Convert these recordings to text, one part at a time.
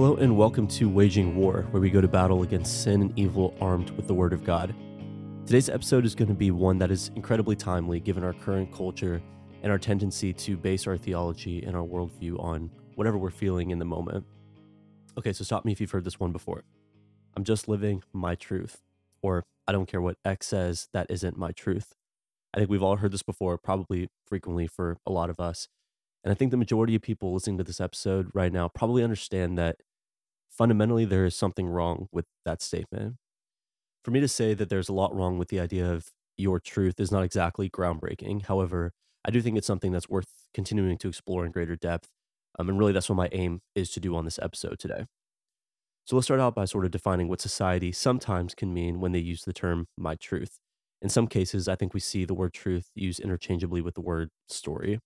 Hello and welcome to Waging War, where we go to battle against sin and evil armed with the Word of God. Today's episode is going to be one that is incredibly timely given our current culture and our tendency to base our theology and our worldview on whatever we're feeling in the moment. Okay, so stop me if you've heard this one before. I'm just living my truth, or I don't care what X says, that isn't my truth. I think we've all heard this before, probably frequently for a lot of us. And I think the majority of people listening to this episode right now probably understand that fundamentally there is something wrong with that statement. For me to say that there's a lot wrong with the idea of your truth is not exactly groundbreaking. However, I do think it's something that's worth continuing to explore in greater depth. Um, and really, that's what my aim is to do on this episode today. So let's start out by sort of defining what society sometimes can mean when they use the term my truth. In some cases, I think we see the word truth used interchangeably with the word story.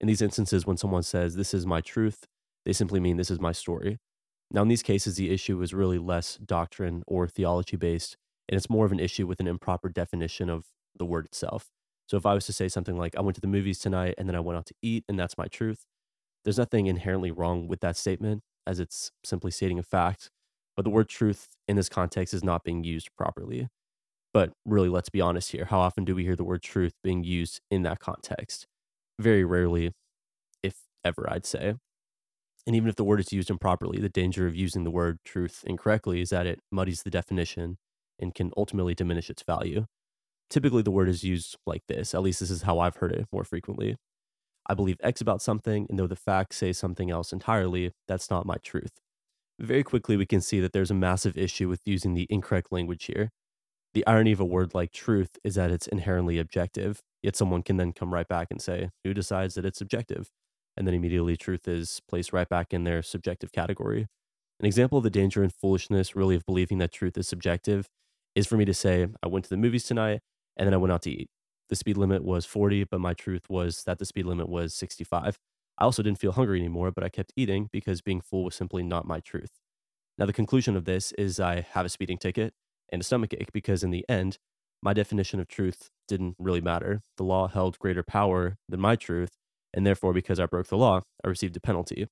In these instances, when someone says, This is my truth, they simply mean, This is my story. Now, in these cases, the issue is really less doctrine or theology based, and it's more of an issue with an improper definition of the word itself. So, if I was to say something like, I went to the movies tonight and then I went out to eat, and that's my truth, there's nothing inherently wrong with that statement, as it's simply stating a fact. But the word truth in this context is not being used properly. But really, let's be honest here. How often do we hear the word truth being used in that context? very rarely, if ever, I'd say. And even if the word is used improperly, the danger of using the word truth incorrectly is that it muddies the definition and can ultimately diminish its value. Typically, the word is used like this, at least this is how I've heard it more frequently. I believe X about something, and though the facts say something else entirely, that's not my truth. Very quickly, we can see that there's a massive issue with using the incorrect language here. The irony of a word like truth is that it's inherently objective, yet someone can then come right back and say, who decides that it's subjective? And then immediately truth is placed right back in their subjective category. An example of the danger and foolishness, really, of believing that truth is subjective is for me to say, I went to the movies tonight and then I went out to eat. The speed limit was 40, but my truth was that the speed limit was 65. I also didn't feel hungry anymore, but I kept eating because being full was simply not my truth. Now, the conclusion of this is I have a speeding ticket and a stomach ache because in the end, my definition of truth didn't really matter. The law held greater power than my truth, and therefore, because I broke the law, I received a penalty.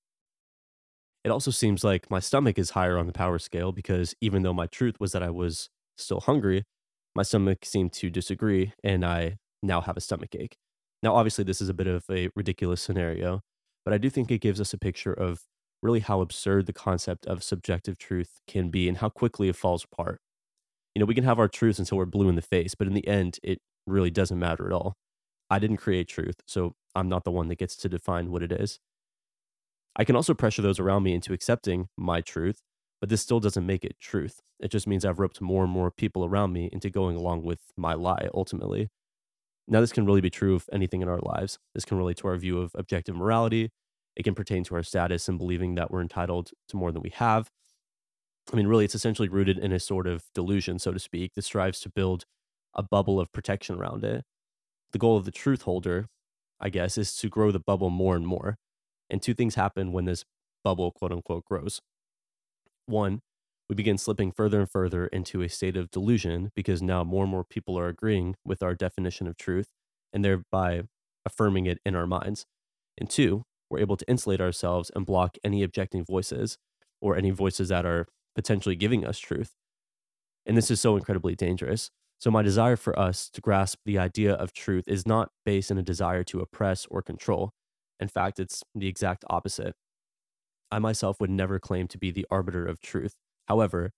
It also seems like my stomach is higher on the power scale because even though my truth was that I was still hungry, my stomach seemed to disagree, and I now have a stomach ache. Now, obviously, this is a bit of a ridiculous scenario, but I do think it gives us a picture of really how absurd the concept of subjective truth can be and how quickly it falls apart you know, we can have our truths until we're blue in the face, but in the end, it really doesn't matter at all. I didn't create truth, so I'm not the one that gets to define what it is. I can also pressure those around me into accepting my truth, but this still doesn't make it truth. It just means I've roped more and more people around me into going along with my lie ultimately. Now, this can really be true of anything in our lives. This can relate to our view of objective morality. It can pertain to our status and believing that we're entitled to more than we have. I mean, really, it's essentially rooted in a sort of delusion, so to speak, that strives to build a bubble of protection around it. The goal of the truth holder, I guess, is to grow the bubble more and more. And two things happen when this bubble, quote unquote, grows. One, we begin slipping further and further into a state of delusion because now more and more people are agreeing with our definition of truth and thereby affirming it in our minds. And two, we're able to insulate ourselves and block any objecting voices or any voices that are potentially giving us truth. And this is so incredibly dangerous. So, my desire for us to grasp the idea of truth is not based in a desire to oppress or control. In fact, it's the exact opposite. I myself would never claim to be the arbiter of truth. However,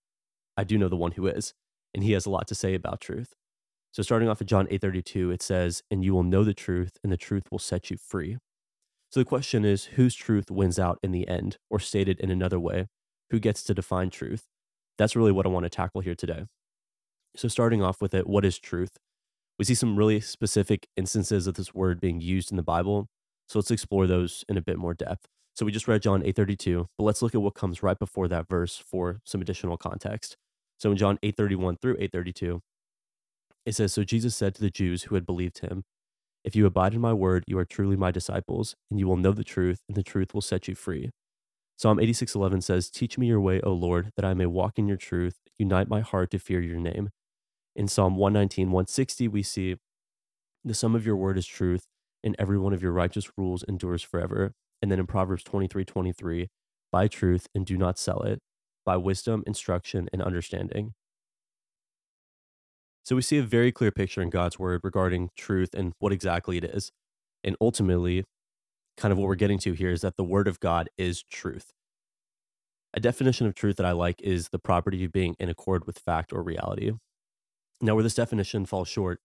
I do know the one who is, and he has a lot to say about truth. So starting off at John 8:32, it says, "And you will know the truth, and the truth will set you free." So the question is, whose truth wins out in the end, or stated in another way, who gets to define truth? That's really what I want to tackle here today. So, starting off with it, what is truth? We see some really specific instances of this word being used in the Bible. So, let's explore those in a bit more depth. So, we just read John 8:32, but let's look at what comes right before that verse for some additional context. So, in John 8:31 through 8:32, it says, So Jesus said to the Jews who had believed him, If you abide in my word, you are truly my disciples, and you will know the truth, and the truth will set you free. Psalm 86:11 says, "Teach me your way, O Lord, that I may walk in your truth. Unite my heart to fear your name." In Psalm 119, 160, we see, "The sum of your word is truth, and every one of your righteous rules endures forever." And then in Proverbs 23:23, Buy truth and do not sell it. Buy wisdom, instruction, and understanding. So we see a very clear picture in God's word regarding truth and what exactly it is. And ultimately, kind of what we're getting to here is that the word of God is truth. A definition of truth that I like is the property of being in accord with fact or reality. Now, where this definition falls short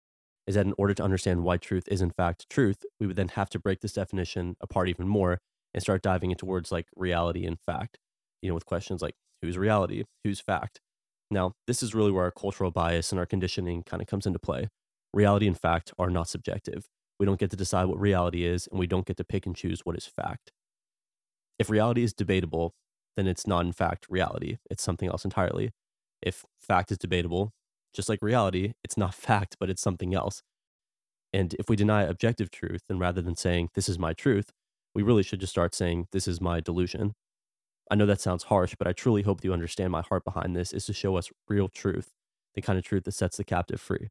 is that in order to understand why truth is in fact truth, we would then have to break this definition apart even more and start diving into words like reality and fact, you know, with questions like whose reality, whose fact. Now, this is really where our cultural bias and our conditioning kind of comes into play. Reality and fact are not subjective. We don't get to decide what reality is, and we don't get to pick and choose what is fact. If reality is debatable, then it's not in fact reality. It's something else entirely. If fact is debatable, just like reality, it's not fact, but it's something else. And if we deny objective truth, then rather than saying, this is my truth, we really should just start saying, this is my delusion. I know that sounds harsh, but I truly hope you understand my heart behind this is to show us real truth, the kind of truth that sets the captive free,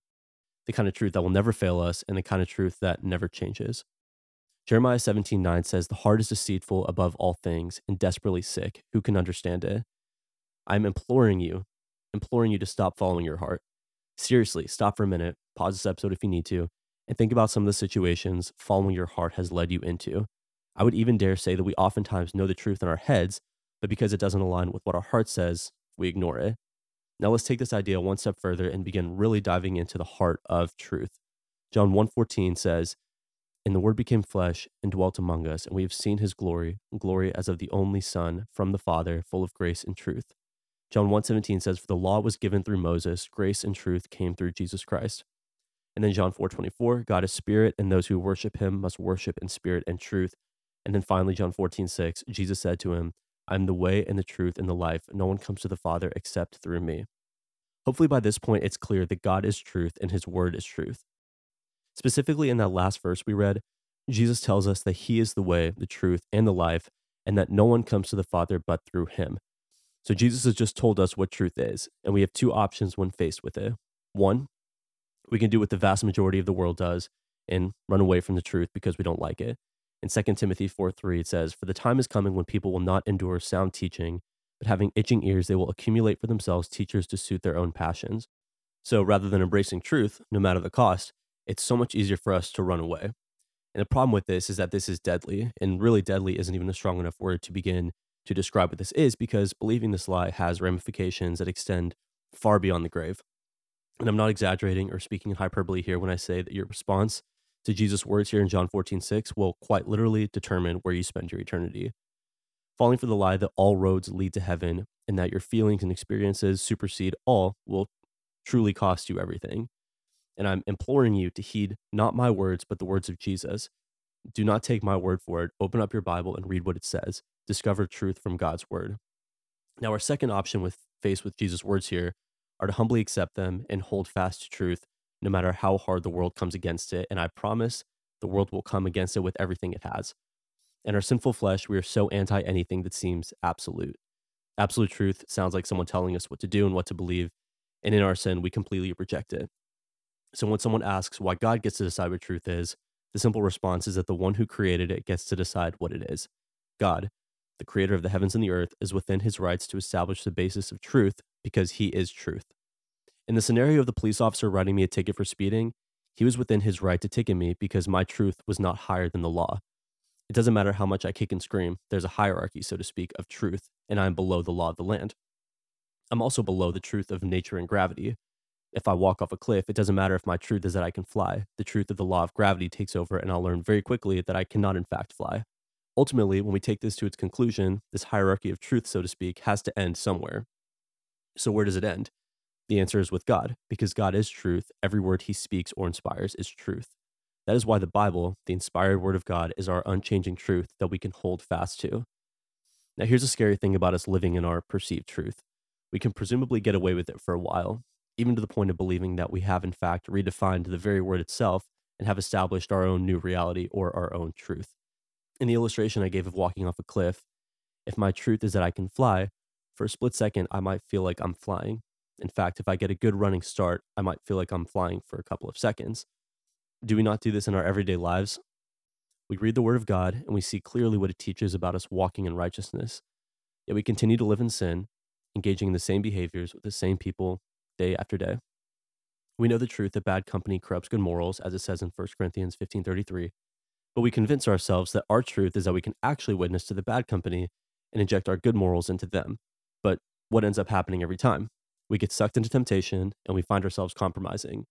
the kind of truth that will never fail us, and the kind of truth that never changes. Jeremiah 17 9 says, The heart is deceitful above all things and desperately sick. Who can understand it? I'm imploring you, imploring you to stop following your heart. Seriously, stop for a minute, pause this episode if you need to, and think about some of the situations following your heart has led you into. I would even dare say that we oftentimes know the truth in our heads, but because it doesn't align with what our heart says, we ignore it. Now let's take this idea one step further and begin really diving into the heart of truth. John 1:14 says, "And the word became flesh and dwelt among us, and we have seen his glory, glory as of the only son from the Father, full of grace and truth." John 1:17 says, "For the law was given through Moses, grace and truth came through Jesus Christ." And then John 4:24, God is spirit, and those who worship him must worship in spirit and truth. And then finally John 14:6, Jesus said to him, I'm the way and the truth and the life. No one comes to the Father except through me. Hopefully, by this point, it's clear that God is truth and his word is truth. Specifically, in that last verse we read, Jesus tells us that he is the way, the truth, and the life, and that no one comes to the Father but through him. So, Jesus has just told us what truth is, and we have two options when faced with it. One, we can do what the vast majority of the world does and run away from the truth because we don't like it. In 2 Timothy 4 3, it says, For the time is coming when people will not endure sound teaching, but having itching ears, they will accumulate for themselves teachers to suit their own passions. So rather than embracing truth, no matter the cost, it's so much easier for us to run away. And the problem with this is that this is deadly, and really deadly isn't even a strong enough word to begin to describe what this is because believing this lie has ramifications that extend far beyond the grave. And I'm not exaggerating or speaking in hyperbole here when I say that your response to Jesus' words here in John 14, 6 will quite literally determine where you spend your eternity. Falling for the lie that all roads lead to heaven and that your feelings and experiences supersede all will truly cost you everything. And I'm imploring you to heed not my words, but the words of Jesus. Do not take my word for it. Open up your Bible and read what it says. Discover truth from God's word. Now, our second option with faced with Jesus' words here are to humbly accept them and hold fast to truth no matter how hard the world comes against it. And I promise the world will come against it with everything it has. In our sinful flesh, we are so anti anything that seems absolute. Absolute truth sounds like someone telling us what to do and what to believe. And in our sin, we completely reject it. So when someone asks why God gets to decide what truth is, the simple response is that the one who created it gets to decide what it is. God, the creator of the heavens and the earth, is within his rights to establish the basis of truth because he is truth. In the scenario of the police officer writing me a ticket for speeding, he was within his right to ticket me because my truth was not higher than the law. It doesn't matter how much I kick and scream, there's a hierarchy, so to speak, of truth, and I'm below the law of the land. I'm also below the truth of nature and gravity. If I walk off a cliff, it doesn't matter if my truth is that I can fly. The truth of the law of gravity takes over, and I'll learn very quickly that I cannot, in fact, fly. Ultimately, when we take this to its conclusion, this hierarchy of truth, so to speak, has to end somewhere. So, where does it end? The answer is with God, because God is truth. Every word he speaks or inspires is truth. That is why the Bible, the inspired word of God, is our unchanging truth that we can hold fast to. Now, here's a scary thing about us living in our perceived truth. We can presumably get away with it for a while, even to the point of believing that we have, in fact, redefined the very word itself and have established our own new reality or our own truth. In the illustration I gave of walking off a cliff, if my truth is that I can fly, for a split second, I might feel like I'm flying. In fact, if I get a good running start, I might feel like I'm flying for a couple of seconds. Do we not do this in our everyday lives? We read the Word of God and we see clearly what it teaches about us walking in righteousness. Yet we continue to live in sin, engaging in the same behaviors with the same people day after day. We know the truth that bad company corrupts good morals, as it says in 1 Corinthians 15:33. But we convince ourselves that our truth is that we can actually witness to the bad company and inject our good morals into them. But what ends up happening every time? We get sucked into temptation and we find ourselves compromising.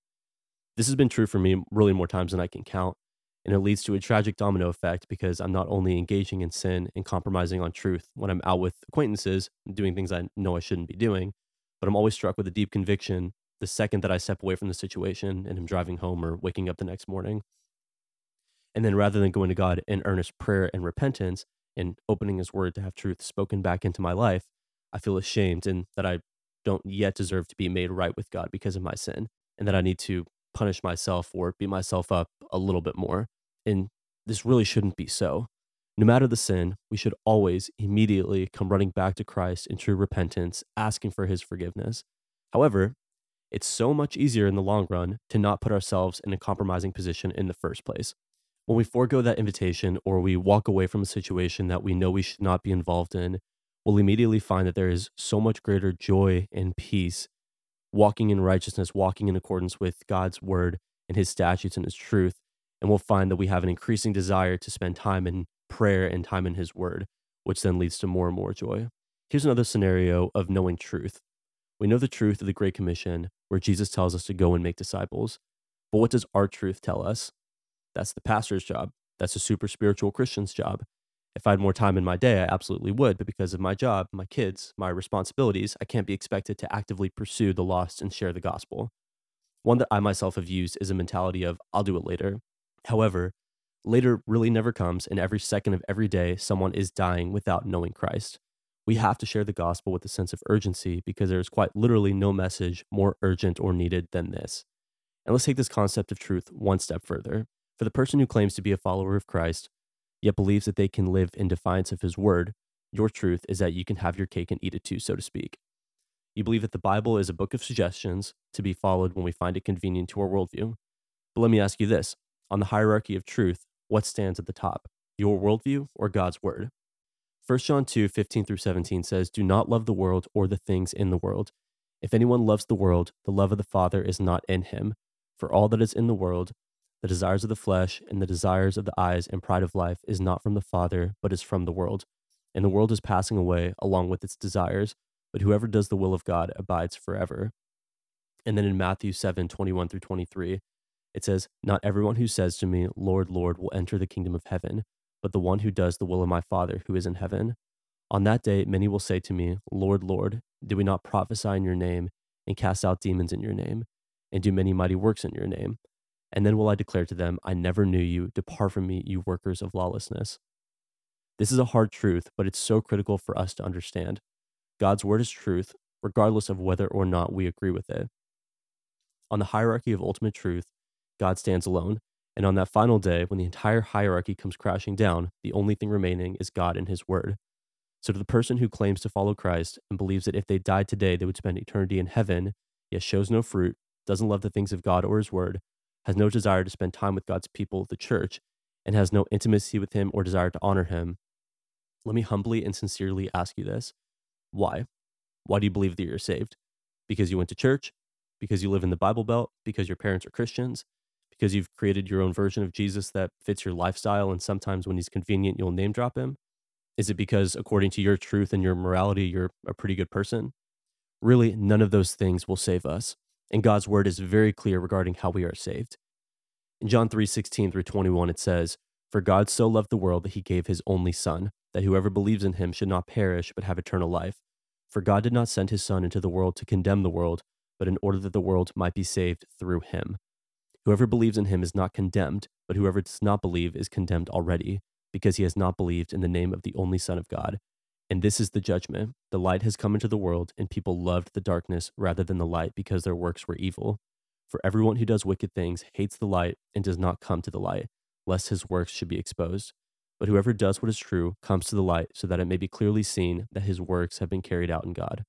This has been true for me really more times than I can count, and it leads to a tragic domino effect because I'm not only engaging in sin and compromising on truth when I'm out with acquaintances, doing things I know I shouldn't be doing, but I'm always struck with a deep conviction the second that I step away from the situation and am driving home or waking up the next morning. And then rather than going to God in earnest prayer and repentance and opening his word to have truth spoken back into my life, I feel ashamed and that I don't yet deserve to be made right with God because of my sin and that I need to punish myself or beat myself up a little bit more. And this really shouldn't be so. No matter the sin, we should always immediately come running back to Christ in true repentance, asking for his forgiveness. However, it's so much easier in the long run to not put ourselves in a compromising position in the first place. When we forego that invitation or we walk away from a situation that we know we should not be involved in, we'll immediately find that there is so much greater joy and peace walking in righteousness, walking in accordance with God's word and his statutes and his truth. And we'll find that we have an increasing desire to spend time in prayer and time in his word, which then leads to more and more joy. Here's another scenario of knowing truth. We know the truth of the Great Commission, where Jesus tells us to go and make disciples. But what does our truth tell us? That's the pastor's job. That's a super spiritual Christian's job. If I had more time in my day, I absolutely would. But because of my job, my kids, my responsibilities, I can't be expected to actively pursue the lost and share the gospel. One that I myself have used is a mentality of, I'll do it later. However, later really never comes, and every second of every day, someone is dying without knowing Christ. We have to share the gospel with a sense of urgency because there is quite literally no message more urgent or needed than this. And let's take this concept of truth one step further. For the person who claims to be a follower of Christ, yet believes that they can live in defiance of his word, your truth is that you can have your cake and eat it too, so to speak. You believe that the Bible is a book of suggestions to be followed when we find it convenient to our worldview. But let me ask you this on the hierarchy of truth, what stands at the top, your worldview or God's word? 1 John 2 15 through 17 says, Do not love the world or the things in the world. If anyone loves the world, the love of the Father is not in him. For all that is in the world, the desires of the flesh and the desires of the eyes and pride of life is not from the Father, but is from the world. And the world is passing away along with its desires, but whoever does the will of God abides forever. And then in Matthew 7 21 through 23, it says, Not everyone who says to me, Lord, Lord, will enter the kingdom of heaven, but the one who does the will of my Father who is in heaven. On that day, many will say to me, Lord, Lord, did we not prophesy in your name, and cast out demons in your name, and do many mighty works in your name? And then will I declare to them, I never knew you. Depart from me, you workers of lawlessness. This is a hard truth, but it's so critical for us to understand. God's word is truth, regardless of whether or not we agree with it. On the hierarchy of ultimate truth, God stands alone. And on that final day, when the entire hierarchy comes crashing down, the only thing remaining is God and his word. So, to the person who claims to follow Christ and believes that if they died today, they would spend eternity in heaven, yet shows no fruit, doesn't love the things of God or his word, has no desire to spend time with God's people, the church, and has no intimacy with Him or desire to honor Him, let me humbly and sincerely ask you this. Why? Why do you believe that you're saved? Because you went to church? Because you live in the Bible Belt? Because your parents are Christians? Because you've created your own version of Jesus that fits your lifestyle and sometimes when he's convenient, you'll name drop him? Is it because, according to your truth and your morality, you're a pretty good person? Really, none of those things will save us and God's word is very clear regarding how we are saved. In John 3 16 through 21, it says, For God so loved the world that he gave his only Son, that whoever believes in him should not perish, but have eternal life. For God did not send his Son into the world to condemn the world, but in order that the world might be saved through him. Whoever believes in him is not condemned, but whoever does not believe is condemned already, because he has not believed in the name of the only Son of God. And this is the judgment. The light has come into the world, and people loved the darkness rather than the light because their works were evil. For everyone who does wicked things hates the light and does not come to the light, lest his works should be exposed. But whoever does what is true comes to the light so that it may be clearly seen that his works have been carried out in God.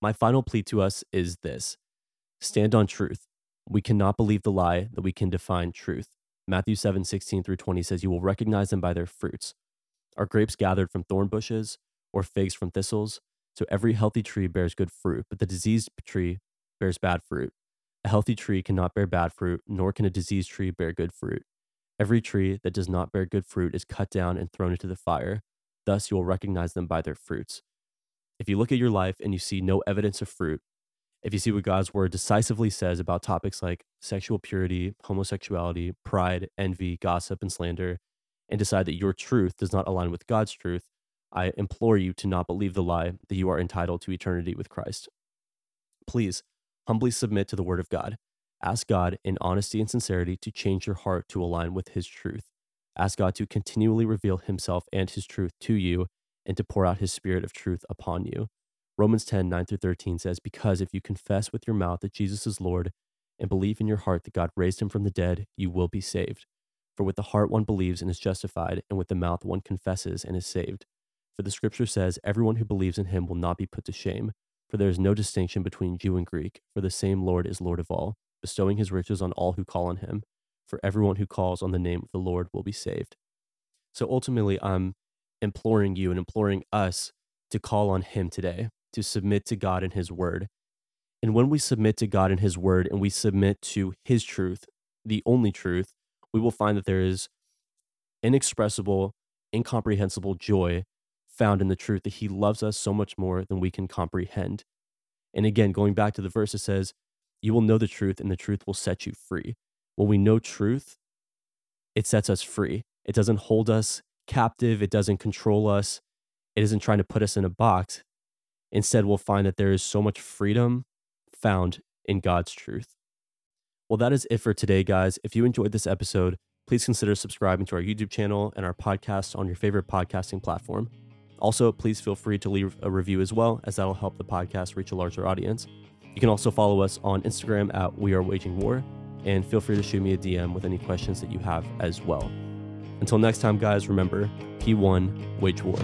My final plea to us is this stand on truth. We cannot believe the lie that we can define truth. Matthew 7 16 through 20 says, You will recognize them by their fruits. Are grapes gathered from thorn bushes or figs from thistles. So every healthy tree bears good fruit, but the diseased tree bears bad fruit. A healthy tree cannot bear bad fruit, nor can a diseased tree bear good fruit. Every tree that does not bear good fruit is cut down and thrown into the fire. Thus you will recognize them by their fruits. If you look at your life and you see no evidence of fruit, if you see what God's word decisively says about topics like sexual purity, homosexuality, pride, envy, gossip, and slander, and decide that your truth does not align with God's truth, I implore you to not believe the lie that you are entitled to eternity with Christ. Please humbly submit to the word of God. Ask God in honesty and sincerity to change your heart to align with his truth. Ask God to continually reveal himself and his truth to you and to pour out his spirit of truth upon you. Romans 10 9 through 13 says, Because if you confess with your mouth that Jesus is Lord and believe in your heart that God raised him from the dead, you will be saved. For with the heart one believes and is justified, and with the mouth one confesses and is saved. For the scripture says, Everyone who believes in him will not be put to shame. For there is no distinction between Jew and Greek, for the same Lord is Lord of all, bestowing his riches on all who call on him. For everyone who calls on the name of the Lord will be saved. So ultimately, I'm imploring you and imploring us to call on him today, to submit to God and his word. And when we submit to God and his word and we submit to his truth, the only truth, we will find that there is inexpressible, incomprehensible joy found in the truth that he loves us so much more than we can comprehend. And again, going back to the verse, it says, You will know the truth, and the truth will set you free. When we know truth, it sets us free. It doesn't hold us captive, it doesn't control us, it isn't trying to put us in a box. Instead, we'll find that there is so much freedom found in God's truth. Well, that is it for today, guys. If you enjoyed this episode, please consider subscribing to our YouTube channel and our podcast on your favorite podcasting platform. Also, please feel free to leave a review as well, as that'll help the podcast reach a larger audience. You can also follow us on Instagram at We Are Waging War, and feel free to shoot me a DM with any questions that you have as well. Until next time, guys, remember P1 Wage War.